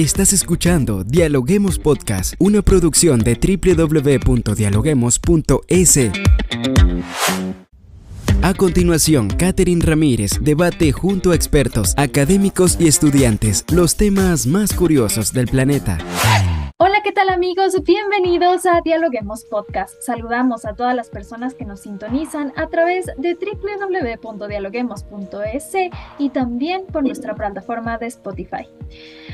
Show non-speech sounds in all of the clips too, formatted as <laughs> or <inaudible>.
Estás escuchando Dialoguemos Podcast, una producción de www.dialoguemos.es. A continuación, Catherine Ramírez debate junto a expertos, académicos y estudiantes los temas más curiosos del planeta. Hola, ¿qué tal amigos? Bienvenidos a Dialoguemos Podcast. Saludamos a todas las personas que nos sintonizan a través de www.dialoguemos.es y también por nuestra plataforma de Spotify.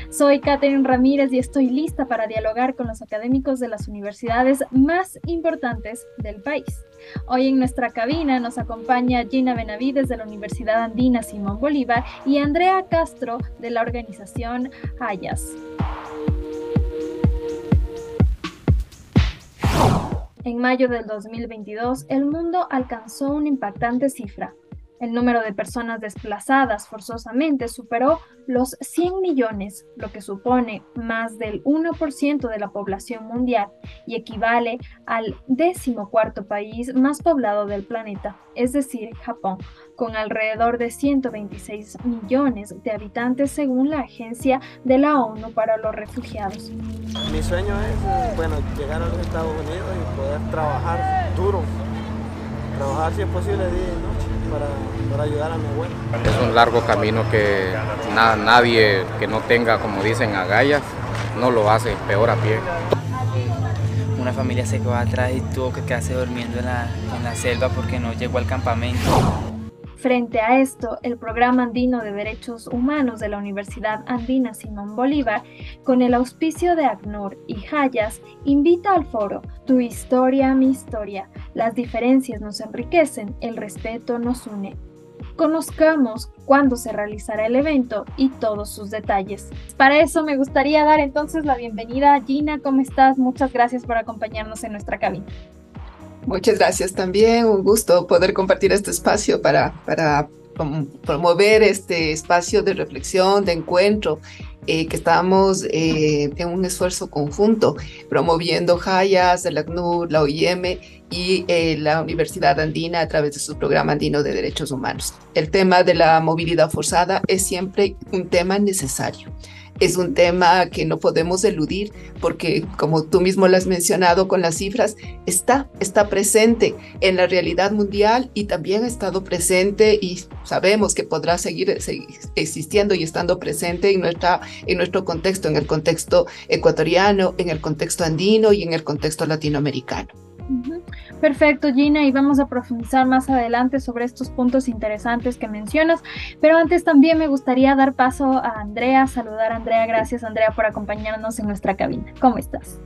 Soy Catherine Ramírez y estoy lista para dialogar con los académicos de las universidades más importantes del país. Hoy en nuestra cabina nos acompaña Gina Benavides de la Universidad Andina Simón Bolívar y Andrea Castro de la organización Hayas. En mayo del 2022, el mundo alcanzó una impactante cifra, el número de personas desplazadas forzosamente superó los 100 millones, lo que supone más del 1% de la población mundial y equivale al decimocuarto país más poblado del planeta, es decir, Japón, con alrededor de 126 millones de habitantes según la Agencia de la ONU para los Refugiados. Mi sueño es, bueno, llegar a los Estados Unidos y poder trabajar duro, trabajar si es posible día para, ayudar a mi abuelo. Es un largo camino que nadie que no tenga, como dicen, agallas, no lo hace, peor a pie. Una familia se quedó atrás y tuvo que quedarse durmiendo en la, en la selva porque no llegó al campamento. Frente a esto, el Programa Andino de Derechos Humanos de la Universidad Andina Simón Bolívar, con el auspicio de ACNUR y Hayas, invita al foro Tu historia, mi historia. Las diferencias nos enriquecen, el respeto nos une. Conozcamos cuándo se realizará el evento y todos sus detalles. Para eso me gustaría dar entonces la bienvenida a Gina. ¿Cómo estás? Muchas gracias por acompañarnos en nuestra cabina. Muchas gracias también, un gusto poder compartir este espacio para, para promover este espacio de reflexión, de encuentro, eh, que estamos eh, en un esfuerzo conjunto, promoviendo Hayas, el ACNUR, la OIM y eh, la Universidad Andina a través de su programa andino de derechos humanos. El tema de la movilidad forzada es siempre un tema necesario es un tema que no podemos eludir porque, como tú mismo lo has mencionado con las cifras, está, está presente en la realidad mundial y también ha estado presente y sabemos que podrá seguir, existiendo y estando presente en, nuestro contexto, en el contexto ecuatoriano, en el contexto andino y en el contexto latinoamericano. Perfecto, Gina, y vamos a profundizar más adelante sobre estos puntos interesantes que mencionas. Pero antes también me gustaría dar paso a Andrea, saludar a Andrea. Gracias, Andrea, por acompañarnos en nuestra cabina. ¿Cómo estás?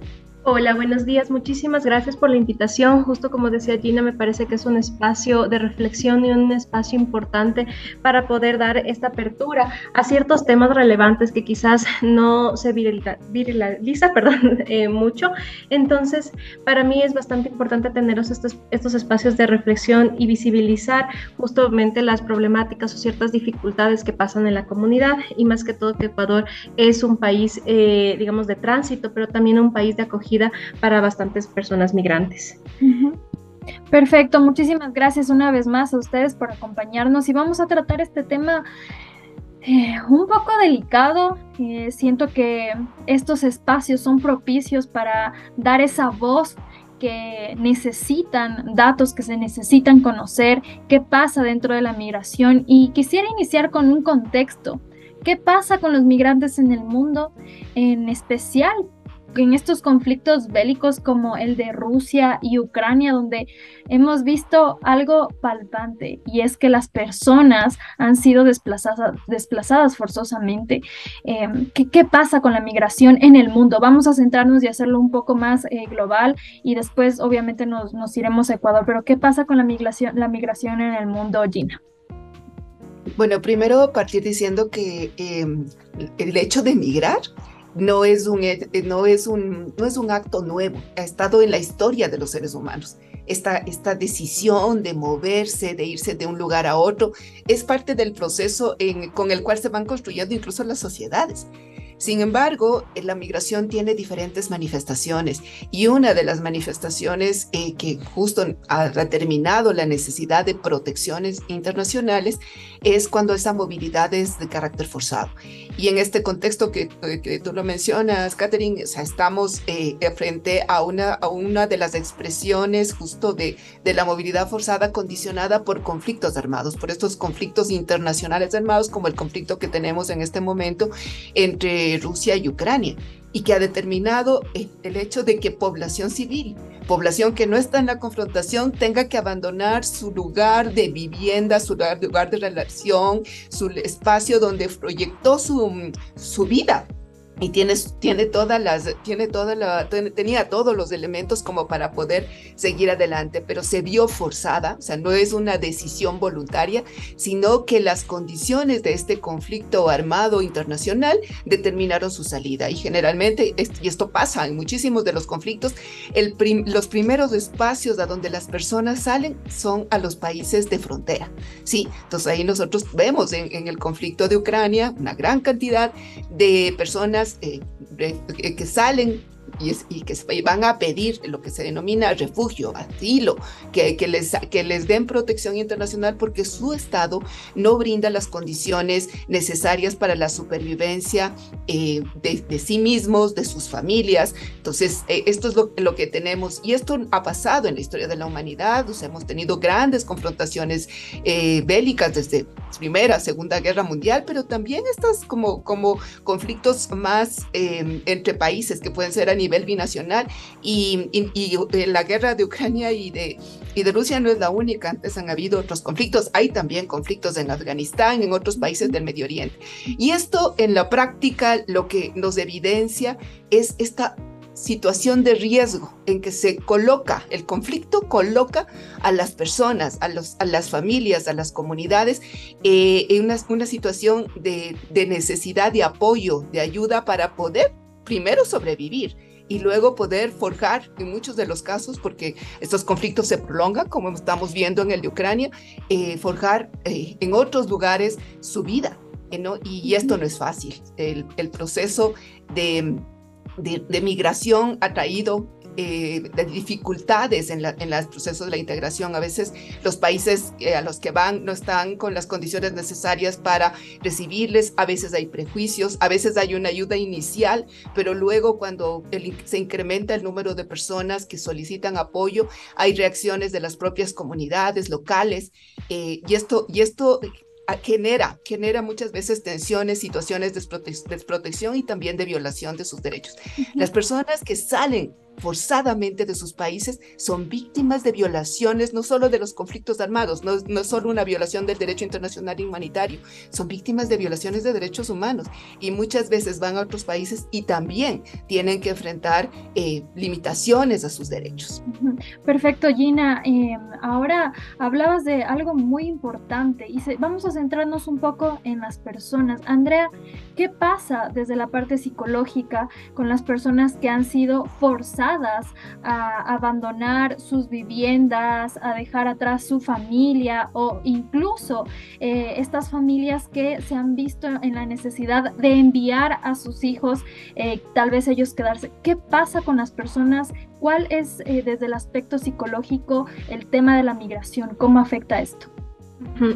Hola, buenos días. Muchísimas gracias por la invitación. Justo como decía Gina, me parece que es un espacio de reflexión y un espacio importante para poder dar esta apertura a ciertos temas relevantes que quizás no se viraliza, perdón, <laughs> eh, mucho. Entonces, para mí es bastante importante tener estos, estos espacios de reflexión y visibilizar justamente las problemáticas o ciertas dificultades que pasan en la comunidad y más que todo que Ecuador es un país, eh, digamos, de tránsito, pero también un país de acogida para bastantes personas migrantes. Perfecto, muchísimas gracias una vez más a ustedes por acompañarnos y vamos a tratar este tema eh, un poco delicado. Eh, siento que estos espacios son propicios para dar esa voz que necesitan, datos que se necesitan conocer, qué pasa dentro de la migración y quisiera iniciar con un contexto. ¿Qué pasa con los migrantes en el mundo? En especial, en estos conflictos bélicos como el de Rusia y Ucrania, donde hemos visto algo palpante y es que las personas han sido desplazadas, forzosamente. Em, ¿qué, pasa con la migración en el mundo? Vamos a centrarnos y hacerlo un poco más eh, global y después obviamente nos, nos, iremos a Ecuador, pero ¿qué pasa con la migración, la migración en el mundo, Gina? Bueno, primero partir diciendo que em, el hecho de migrar no es un, eh, no es un, no es un acto nuevo, ha estado en la historia de los seres humanos. Esta, esta decisión de moverse, de irse de un lugar a otro, es parte del proceso en, con el cual se van construyendo incluso las sociedades. Sin embargo, eh, la migración tiene diferentes manifestaciones y una de las manifestaciones eh, que justo ha determinado la necesidad de protecciones internacionales es cuando esa movilidad es de carácter forzado. Y en este contexto que, que tú lo mencionas, Catherine, o sea, estamos eh, frente a una, a una de las expresiones justo de, de la movilidad forzada condicionada por conflictos armados, por estos conflictos internacionales armados como el conflicto que tenemos en este momento entre Rusia y Ucrania y que ha determinado el hecho de que población civil, población que no está en la confrontación, tenga que abandonar su lugar de vivienda, su lugar, lugar de relación, su espacio donde proyectó su, su vida y tienes, tiene todas las, tiene toda la, tenía todos los elementos como para poder seguir adelante, pero se vio forzada, o sea, no es una decisión voluntaria, sino que las condiciones de este conflicto armado internacional determinaron su salida. Y generalmente, y esto pasa en muchísimos de los conflictos, el los primeros espacios a donde las personas salen son a los países de frontera. Sí, entonces ahí nosotros vemos en, en el conflicto de Ucrania una gran cantidad de personas eh, que salen y, que van a pedir lo que se denomina refugio, asilo, que, les, que les den protección internacional porque su Estado no brinda las condiciones necesarias para la supervivencia eh, de, sí mismos, de sus familias. Entonces, eh, esto es lo, que tenemos y esto ha pasado en la historia de la humanidad. O sea, hemos tenido grandes confrontaciones bélicas desde Primera, Segunda Guerra Mundial, pero también estas como, como conflictos más entre países que pueden ser a nivel binacional y, eh, la guerra de Ucrania y de, y de Rusia no es la única, antes han habido otros conflictos, hay también conflictos en Afganistán, en otros países del Medio Oriente. Y esto en la práctica lo que nos evidencia es esta situación de riesgo en que se coloca, el conflicto coloca a las personas, a, los, a las familias, a las comunidades eh, en una, una situación de, de necesidad de apoyo, de ayuda para poder primero sobrevivir y luego poder forjar en muchos de los casos, porque estos conflictos se prolongan, como estamos viendo en el de Ucrania, eh, forjar eh, en otros lugares su vida. ¿no? Y, esto no es fácil. El, el proceso de, de, migración ha traído eh, de dificultades en los procesos de la integración. A veces los países eh, a los que van no están con las condiciones necesarias para recibirles, a veces hay prejuicios, a veces hay una ayuda inicial, pero luego cuando se incrementa el número de personas que solicitan apoyo, hay reacciones de las propias comunidades locales eh, y esto, y esto genera, genera muchas veces tensiones, situaciones de desprotección y también de violación de sus derechos. Las personas que salen forzadamente de sus países son víctimas de violaciones, no solo de los conflictos armados, no, no solo una violación del derecho internacional humanitario, son víctimas de violaciones de derechos humanos y muchas veces van a otros países y también tienen que enfrentar eh, limitaciones a sus derechos. Perfecto, Gina. Eh, ahora hablabas de algo muy importante y vamos a centrarnos un poco en las personas. Andrea, ¿qué pasa desde la parte psicológica con las personas que han sido forzadas? A abandonar sus viviendas, a dejar atrás su familia o incluso eh, estas familias que se han visto en la necesidad de enviar a sus hijos, eh, tal vez ellos quedarse. ¿Qué pasa con las personas? ¿Cuál es eh, desde el aspecto psicológico el tema de la migración? ¿Cómo afecta esto?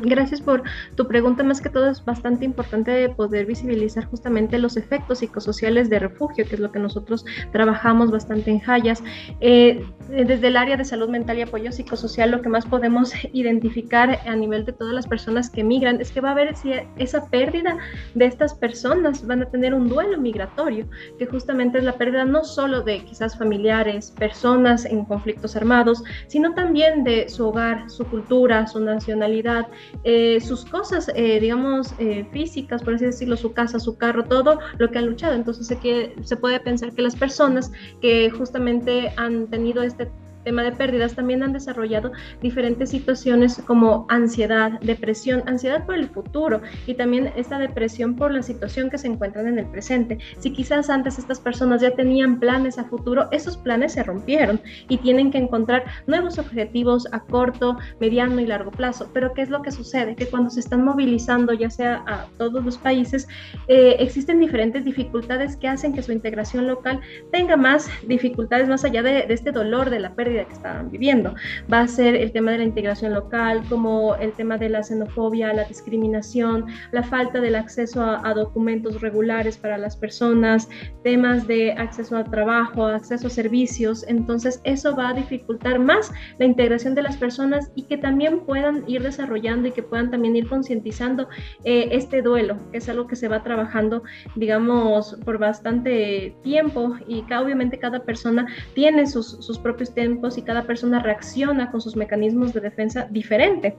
Gracias por tu pregunta. Más que todo es bastante importante poder visibilizar justamente los efectos psicosociales de refugio, que es lo que nosotros trabajamos bastante en Hayas. Eh, desde el área de salud mental y apoyo psicosocial, lo que más podemos <laughs> identificar a nivel de todas las personas que migran es que va a haber esa pérdida de estas personas, van a tener un duelo migratorio, que justamente es la pérdida no solo de quizás familiares, personas en conflictos armados, sino también de su hogar, su cultura, su nacionalidad eh, sus cosas, eh, digamos, eh, físicas, por así decirlo, su casa, su carro, todo lo que han luchado. Entonces se, se puede pensar que las personas que justamente han tenido este tema de pérdidas, también han desarrollado diferentes situaciones como ansiedad, depresión, ansiedad por el futuro y también esta depresión por la situación que se encuentran en el presente. Si quizás antes estas personas ya tenían planes a futuro, esos planes se rompieron y tienen que encontrar nuevos objetivos a corto, mediano y largo plazo. Pero ¿qué es lo que sucede? Que cuando se están movilizando, ya sea a todos los países, eh, existen diferentes dificultades que hacen que su integración local tenga más dificultades más allá de, este dolor de la pérdida que estaban viviendo. Va a ser el tema de la integración local, como el tema de la xenofobia, la discriminación, la falta del acceso a, documentos regulares para las personas, temas de acceso al trabajo, acceso a servicios. Entonces, eso va a dificultar más la integración de las personas y que también puedan ir desarrollando y que puedan también ir concientizando eh, este duelo, que es algo que se va trabajando, digamos, por bastante tiempo y obviamente cada persona tiene sus, sus propios tiempos y cada persona reacciona con sus mecanismos de defensa diferente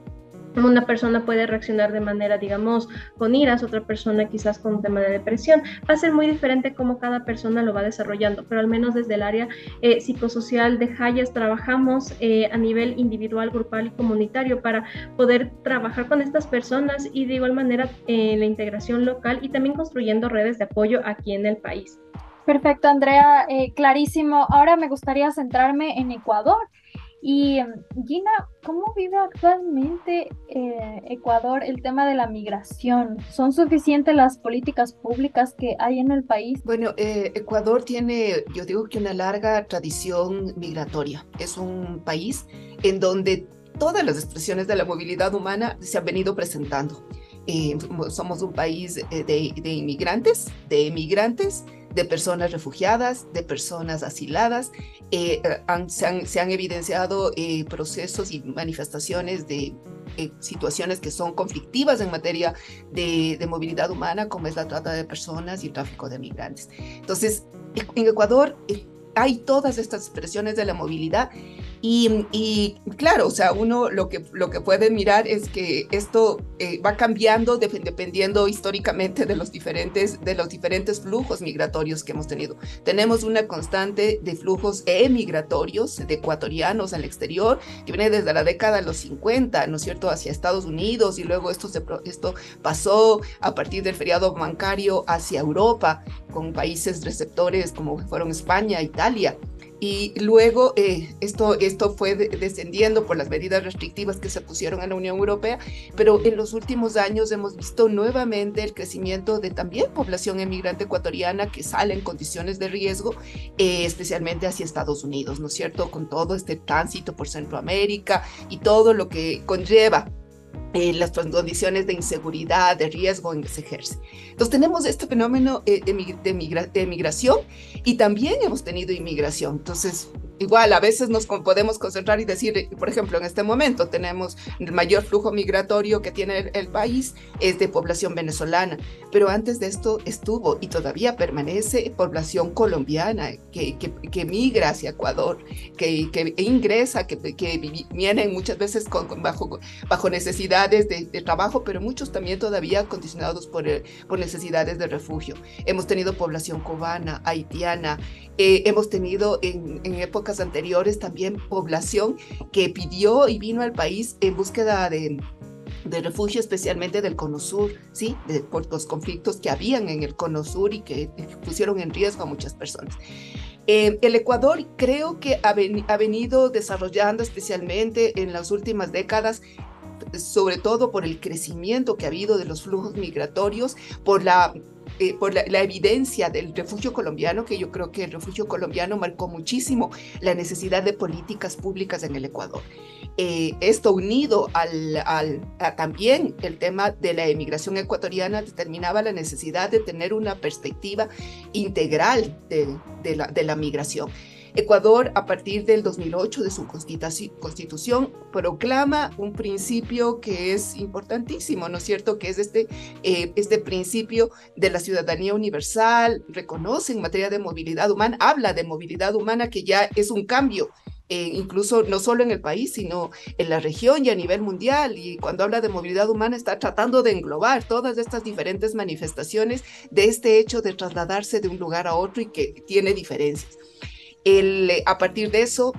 una persona puede reaccionar de manera, digamos, con iras, otra persona quizás con un tema de depresión. Va a ser muy diferente cómo cada persona lo va desarrollando, pero al menos desde el área eh, psicosocial de Hayas trabajamos eh, a nivel individual, grupal y comunitario para poder trabajar con estas personas y de igual manera en la integración local y también construyendo redes de apoyo aquí en el país. Perfecto, Andrea, eh, clarísimo. Ahora me gustaría centrarme en Ecuador. Y Gina, ¿cómo vive actualmente eh, Ecuador el tema de la migración? ¿Son suficientes las políticas públicas que hay en el país? Bueno, eh, Ecuador tiene, yo digo que una larga tradición migratoria. Es un país en donde todas las expresiones de la movilidad humana se han venido presentando. Somos un país de, de inmigrantes, de emigrantes, de personas refugiadas, de personas asiladas. Eh, se, han, evidenciado eh, procesos y manifestaciones de eh, situaciones que son conflictivas en materia de, de, movilidad humana, como es la trata de personas y el tráfico de migrantes. Entonces, en Ecuador hay todas estas expresiones de la movilidad y, claro, o sea, uno lo que, lo que puede mirar es que esto eh, va cambiando dependiendo históricamente de los, diferentes, de los diferentes flujos migratorios que hemos tenido. Tenemos una constante de flujos emigratorios de ecuatorianos al exterior que viene desde la década de los 50, ¿no es cierto?, hacia Estados Unidos y luego esto, se, esto pasó a partir del feriado bancario hacia Europa con países receptores como fueron España, Italia. Y luego eh, esto, esto fue descendiendo por las medidas restrictivas que se pusieron en la Unión Europea, pero en los últimos años hemos visto nuevamente el crecimiento de también población emigrante ecuatoriana que sale en condiciones de riesgo, eh, especialmente hacia Estados Unidos, ¿no es cierto? Con todo este tránsito por Centroamérica y todo lo que conlleva eh, las condiciones de inseguridad, de riesgo en que se ejerce. Entonces tenemos este fenómeno de, de, migración y también hemos tenido inmigración. Entonces, igual a veces nos podemos concentrar y decir, por ejemplo, en este momento tenemos el mayor flujo migratorio que tiene el, país es de población venezolana, pero antes de esto estuvo y todavía permanece población colombiana que, que, migra hacia Ecuador, que, que ingresa, que, que vienen muchas veces con, bajo, bajo necesidades de, trabajo, pero muchos también todavía condicionados por, por necesidades de refugio. Hemos tenido población cubana, haitiana, eh, hemos tenido en, en épocas anteriores también población que pidió y vino al país en búsqueda de, de refugio, especialmente del Cono Sur, ¿sí? De, por los conflictos que habían en el Cono Sur y que pusieron en riesgo a muchas personas. Eh, el Ecuador creo que ha, ha, venido desarrollando especialmente en las últimas décadas sobre todo por el crecimiento que ha habido de los flujos migratorios, por la eh, por la, evidencia del refugio colombiano, que yo creo que el refugio colombiano marcó muchísimo la necesidad de políticas públicas en el Ecuador. Eh, esto unido al, al a también el tema de la emigración ecuatoriana determinaba la necesidad de tener una perspectiva integral de, la migración. Ecuador, a partir del 2008 de su constitución, proclama un principio que es importantísimo, ¿no es cierto? Que es este, eh, este principio de la ciudadanía universal, reconoce en materia de movilidad humana, habla de movilidad humana que ya es un cambio eh, incluso no solo en el país, sino en la región y a nivel mundial. Y cuando habla de movilidad humana está tratando de englobar todas estas diferentes manifestaciones de este hecho de trasladarse de un lugar a otro y que tiene diferencias. El, a partir de eso,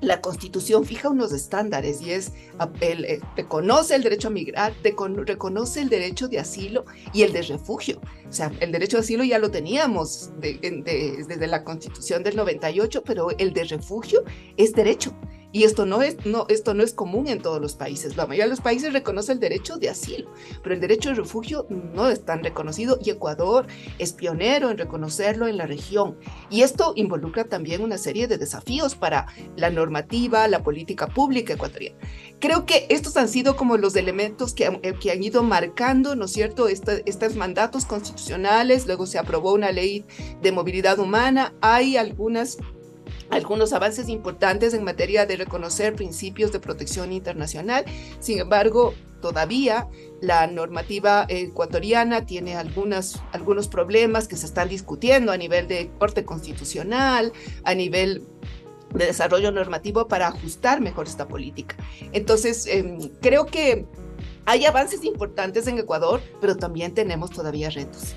la Constitución fija unos estándares y es, el, eh, reconoce el derecho a migrar, reconoce el derecho de asilo y el de refugio. O sea, el derecho de asilo ya lo teníamos desde la Constitución del 98, pero el de refugio es derecho. Y esto no, es, no, esto no es común en todos los países. La mayoría de los países reconoce el derecho de asilo, pero el derecho de refugio no es tan reconocido y Ecuador es pionero en reconocerlo en la región. Y esto involucra también una serie de desafíos para la normativa, la política pública ecuatoriana. Creo que estos han sido como los elementos que, han, que han ido marcando, ¿no es cierto?, estos mandatos constitucionales. Luego se aprobó una ley de movilidad humana. Hay algunas algunos avances importantes en materia de reconocer principios de protección internacional. Sin embargo, todavía la normativa ecuatoriana tiene algunas, algunos problemas que se están discutiendo a nivel de Corte Constitucional, a nivel de desarrollo normativo para ajustar mejor esta política. Entonces, em, creo que hay avances importantes en Ecuador, pero también tenemos todavía retos.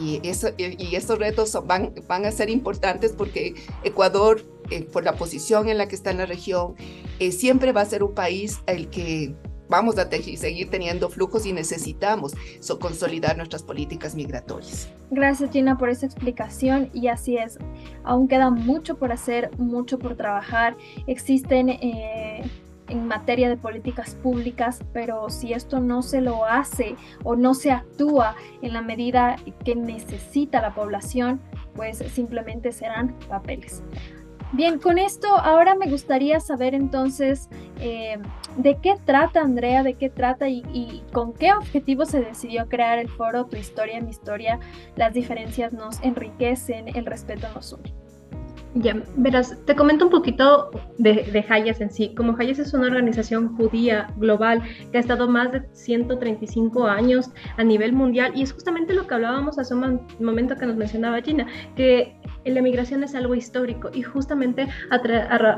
Y, eso, y estos retos van, van a ser importantes porque Ecuador eh, por la posición en la que está en la región, eh, siempre va a ser un país el que vamos a seguir teniendo flujos y necesitamos consolidar nuestras políticas migratorias. Gracias Gina por esa explicación y así es. Aún queda mucho por hacer, mucho por trabajar. Existen eh, en materia de políticas públicas, pero si esto no se lo hace o no se actúa en la medida que necesita la población, pues simplemente serán papeles. Bien, con esto ahora me gustaría saber entonces eh, de qué trata Andrea, de qué trata y, con qué objetivo se decidió crear el foro Tu historia, mi historia. Las diferencias nos enriquecen, el respeto nos une. Ya, verás, te comento un poquito de, de en sí. Como Hayas es una organización judía global que ha estado más de 135 años a nivel mundial y es justamente lo que hablábamos hace un momento que nos mencionaba Gina, que la migración es algo histórico y justamente a,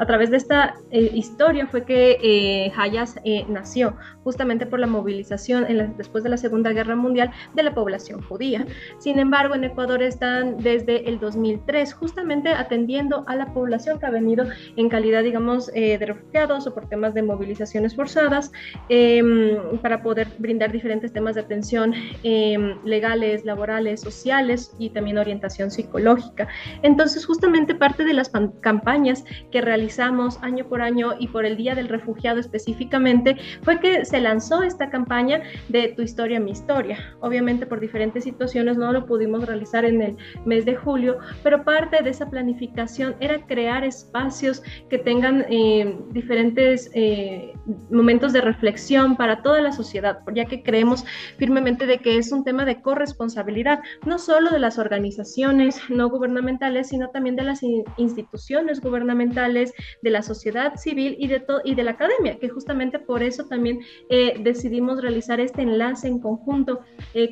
través de esta eh, historia fue que eh, Hayas eh, nació, justamente por la movilización después de la Segunda Guerra Mundial de la población judía. Sin embargo, en Ecuador están desde el 2003 justamente atendiendo a la población que ha venido en calidad, digamos, de refugiados o por temas de movilizaciones forzadas, em, para poder brindar diferentes temas de atención em, legales, laborales, sociales y también orientación psicológica. Entonces, justamente parte de las campañas que realizamos año por año y por el Día del Refugiado específicamente fue que se lanzó esta campaña de Tu historia, mi historia. Obviamente por diferentes situaciones no lo pudimos realizar en el mes de julio, pero parte de esa planificación era crear espacios que tengan eh, diferentes eh, momentos de reflexión para toda la sociedad, ya que creemos firmemente de que es un tema de corresponsabilidad, no solo de las organizaciones no gubernamentales, sino también de las instituciones gubernamentales, de la sociedad civil y de, y de la academia, que justamente por eso también eh, decidimos realizar este enlace en conjunto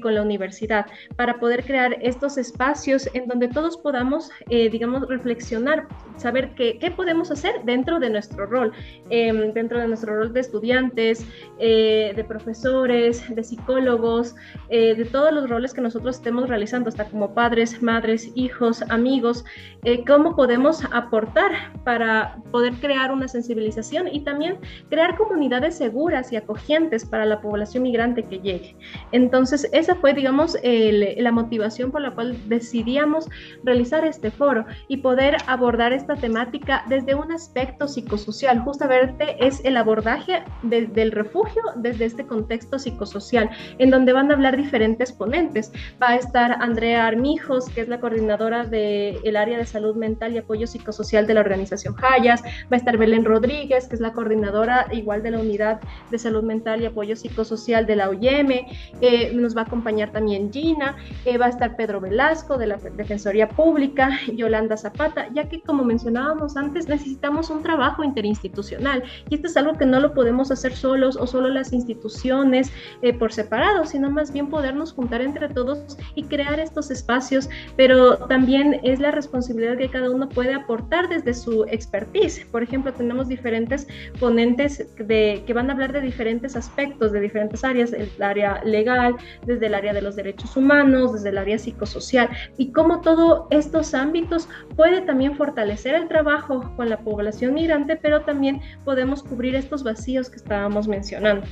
con la universidad, para poder crear estos espacios en donde todos podamos, digamos, reflexionar saber qué podemos hacer dentro de nuestro rol, em, dentro de nuestro rol de estudiantes, eh, de profesores, de psicólogos, eh, de todos los roles que nosotros estemos realizando, hasta como padres, madres, hijos, amigos, eh, cómo podemos aportar para poder crear una sensibilización y también crear comunidades seguras y acogientes para la población migrante que llegue. Entonces, esa fue, digamos, la motivación por la cual decidíamos realizar este foro y poder abordar esta temática desde un aspecto psicosocial. Justamente es el abordaje del refugio desde este contexto psicosocial, en donde van a hablar diferentes ponentes. Va a estar Andrea Armijos, que es la coordinadora del área de salud mental y apoyo psicosocial de la organización Hayas. Va a estar Belén Rodríguez, que es la coordinadora igual de la unidad de salud mental y apoyo psicosocial de la OIM. Eh, nos va a acompañar también Gina. Eh, va a estar Pedro Velasco de la Defensoría Pública, Yolanda Zapata ya que como mencionábamos antes, necesitamos un trabajo interinstitucional y esto es algo que no lo podemos hacer solos o solo las instituciones eh, por separado, sino más bien podernos juntar entre todos y crear estos espacios, pero también es la responsabilidad que cada uno puede aportar desde su expertise. Por ejemplo, tenemos diferentes ponentes de, que van a hablar de diferentes aspectos, de diferentes áreas, el área legal, desde el área de los derechos humanos, desde el área psicosocial, y cómo todos estos ámbitos puede también fortalecer el trabajo con la población migrante, pero también podemos cubrir estos vacíos que estábamos mencionando.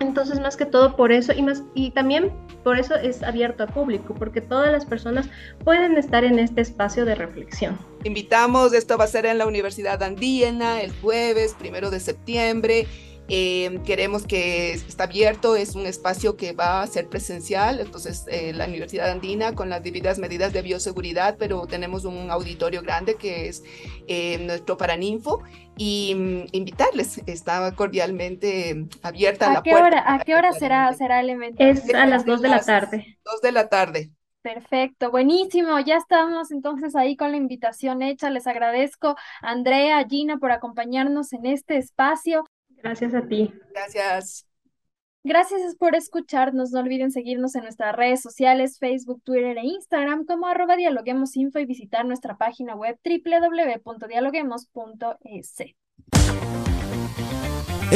Entonces, más que todo por eso y más y también por eso es abierto a público, porque todas las personas pueden estar en este espacio de reflexión. Invitamos, esto va a ser en la Universidad Andina el jueves, primero de septiembre. Eh, queremos que está abierto, es un espacio que va a ser presencial, entonces eh, la Universidad Andina con las debidas medidas de bioseguridad, pero tenemos un auditorio grande que es eh, nuestro Paraninfo y mm, invitarles, está cordialmente abierta ¿A la qué puerta. Hora, ¿A qué hora será, será el evento? Es a las 2 de la tarde. 2 de la tarde. Perfecto, buenísimo. Ya estamos entonces ahí con la invitación hecha. Les agradezco, Andrea, Gina, por acompañarnos en este espacio. Gracias a ti. Gracias. Gracias por escucharnos. No olviden seguirnos en nuestras redes sociales, Facebook, Twitter e Instagram como arroba dialoguemosinfo y visitar nuestra página web www.dialoguemos.es.